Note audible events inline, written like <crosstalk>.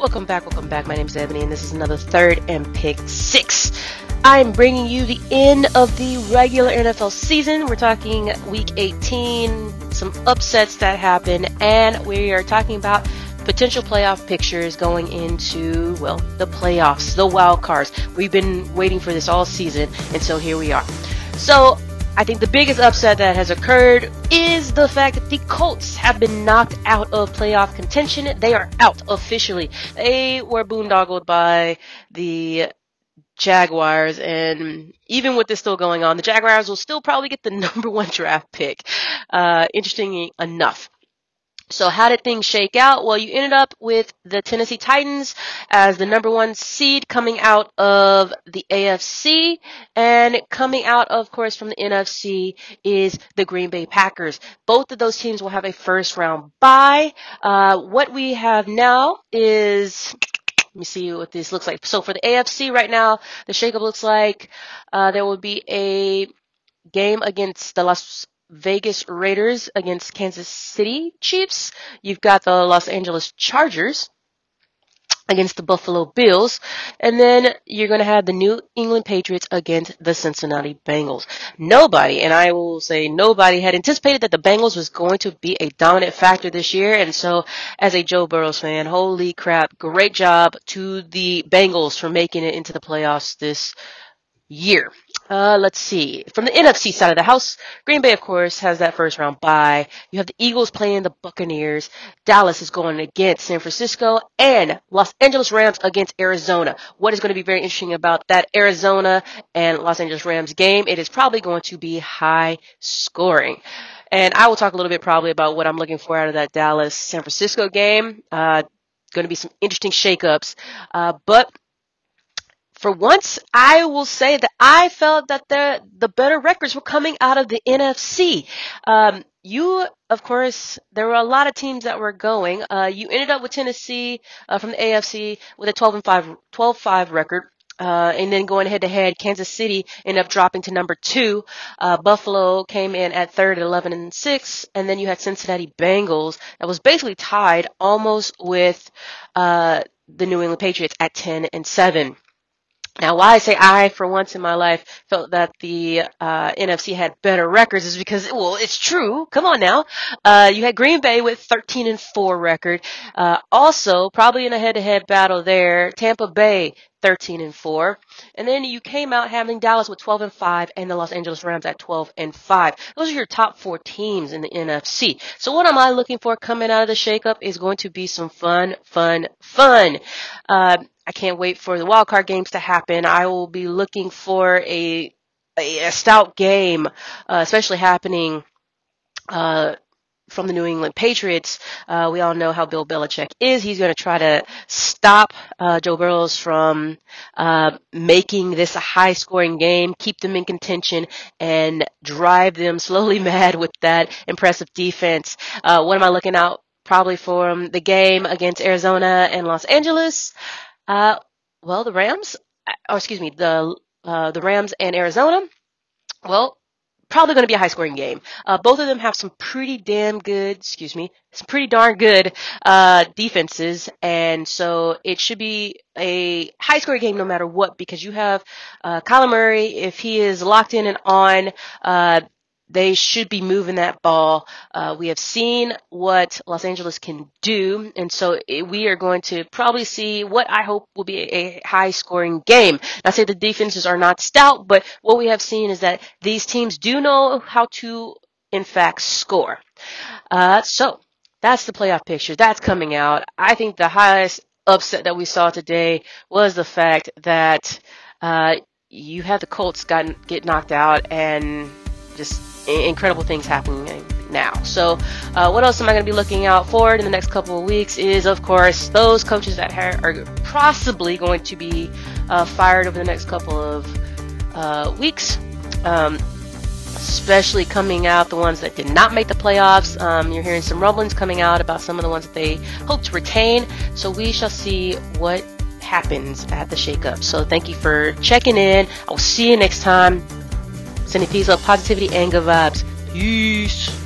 Welcome back, welcome back. My name is Ebony, and this is another third and pick six. I'm bringing you the end of the regular NFL season. We're talking week 18, some upsets that happen, and we are talking about potential playoff pictures going into, well, the playoffs, the wild cards. We've been waiting for this all season, and so here we are. So, I think the biggest upset that has occurred is the fact that the Colts have been knocked out of playoff contention. They are out officially. They were boondoggled by the Jaguars, and even with this still going on, the Jaguars will still probably get the <laughs> number one draft pick. Uh, interesting enough. So how did things shake out? Well, you ended up with the Tennessee Titans as the number one seed coming out of the AFC and coming out, of course, from the NFC is the Green Bay Packers. Both of those teams will have a first round bye. Uh, what we have now is let me see what this looks like. So for the AFC right now, the shakeup looks like uh, there will be a game against the Las Vegas Raiders against Kansas City Chiefs. You've got the Los Angeles Chargers against the Buffalo Bills. And then you're going to have the New England Patriots against the Cincinnati Bengals. Nobody, and I will say nobody, had anticipated that the Bengals was going to be a dominant factor this year. And so, as a Joe Burrows fan, holy crap, great job to the Bengals for making it into the playoffs this year. Uh, let's see. From the NFC side of the house, Green Bay, of course, has that first round bye. You have the Eagles playing the Buccaneers. Dallas is going against San Francisco and Los Angeles Rams against Arizona. What is going to be very interesting about that Arizona and Los Angeles Rams game? It is probably going to be high scoring. And I will talk a little bit probably about what I'm looking for out of that Dallas San Francisco game. Uh, going to be some interesting shakeups. Uh, but for once, I will say that I felt that the the better records were coming out of the NFC. Um, you, of course, there were a lot of teams that were going. Uh, you ended up with Tennessee uh, from the AFC with a 12 and 5, 12-5 record. Uh, and then going head to head, Kansas City ended up dropping to number two. Uh, Buffalo came in at third at 11 and six, and then you had Cincinnati Bengals that was basically tied almost with uh, the New England Patriots at 10 and seven. Now, why I say I, for once in my life, felt that the uh, NFC had better records is because, well, it's true. Come on now. Uh, you had Green Bay with 13 and 4 record. Uh, also, probably in a head-to-head battle there, Tampa Bay 13 and 4. And then you came out having Dallas with 12 and 5 and the Los Angeles Rams at 12 and 5. Those are your top four teams in the NFC. So what am I looking for coming out of the shakeup is going to be some fun, fun, fun. Uh, I can't wait for the wildcard games to happen. I will be looking for a a, a stout game, uh, especially happening uh, from the New England Patriots. Uh, we all know how Bill Belichick is. He's going to try to stop uh, Joe Burrows from uh, making this a high-scoring game, keep them in contention, and drive them slowly <laughs> mad with that impressive defense. Uh, what am I looking out probably for the game against Arizona and Los Angeles? Uh, well, the Rams, or oh, excuse me, the uh, the Rams and Arizona. Well, probably going to be a high scoring game. Uh, both of them have some pretty damn good, excuse me, some pretty darn good uh, defenses, and so it should be a high scoring game no matter what because you have uh, Kyler Murray if he is locked in and on. They should be moving that ball. Uh, we have seen what Los Angeles can do, and so it, we are going to probably see what I hope will be a, high scoring game. I say the defenses are not stout, but what we have seen is that these teams do know how to, in fact, score. Uh, so that's the playoff picture. That's coming out. I think the highest upset that we saw today was the fact that uh, you had the Colts get knocked out and just incredible things happening now. So, uh, what else am I going to be looking out for in the next couple of weeks? Is of course those coaches that ha- are possibly going to be uh, fired over the next couple of uh, weeks. Um, especially coming out the ones that did not make the playoffs. Um, you're hearing some rumblings coming out about some of the ones that they hope to retain. So we shall see what happens at the shakeup. So thank you for checking in. I will see you next time. Sending peace, love, positivity, good vibes. Peace.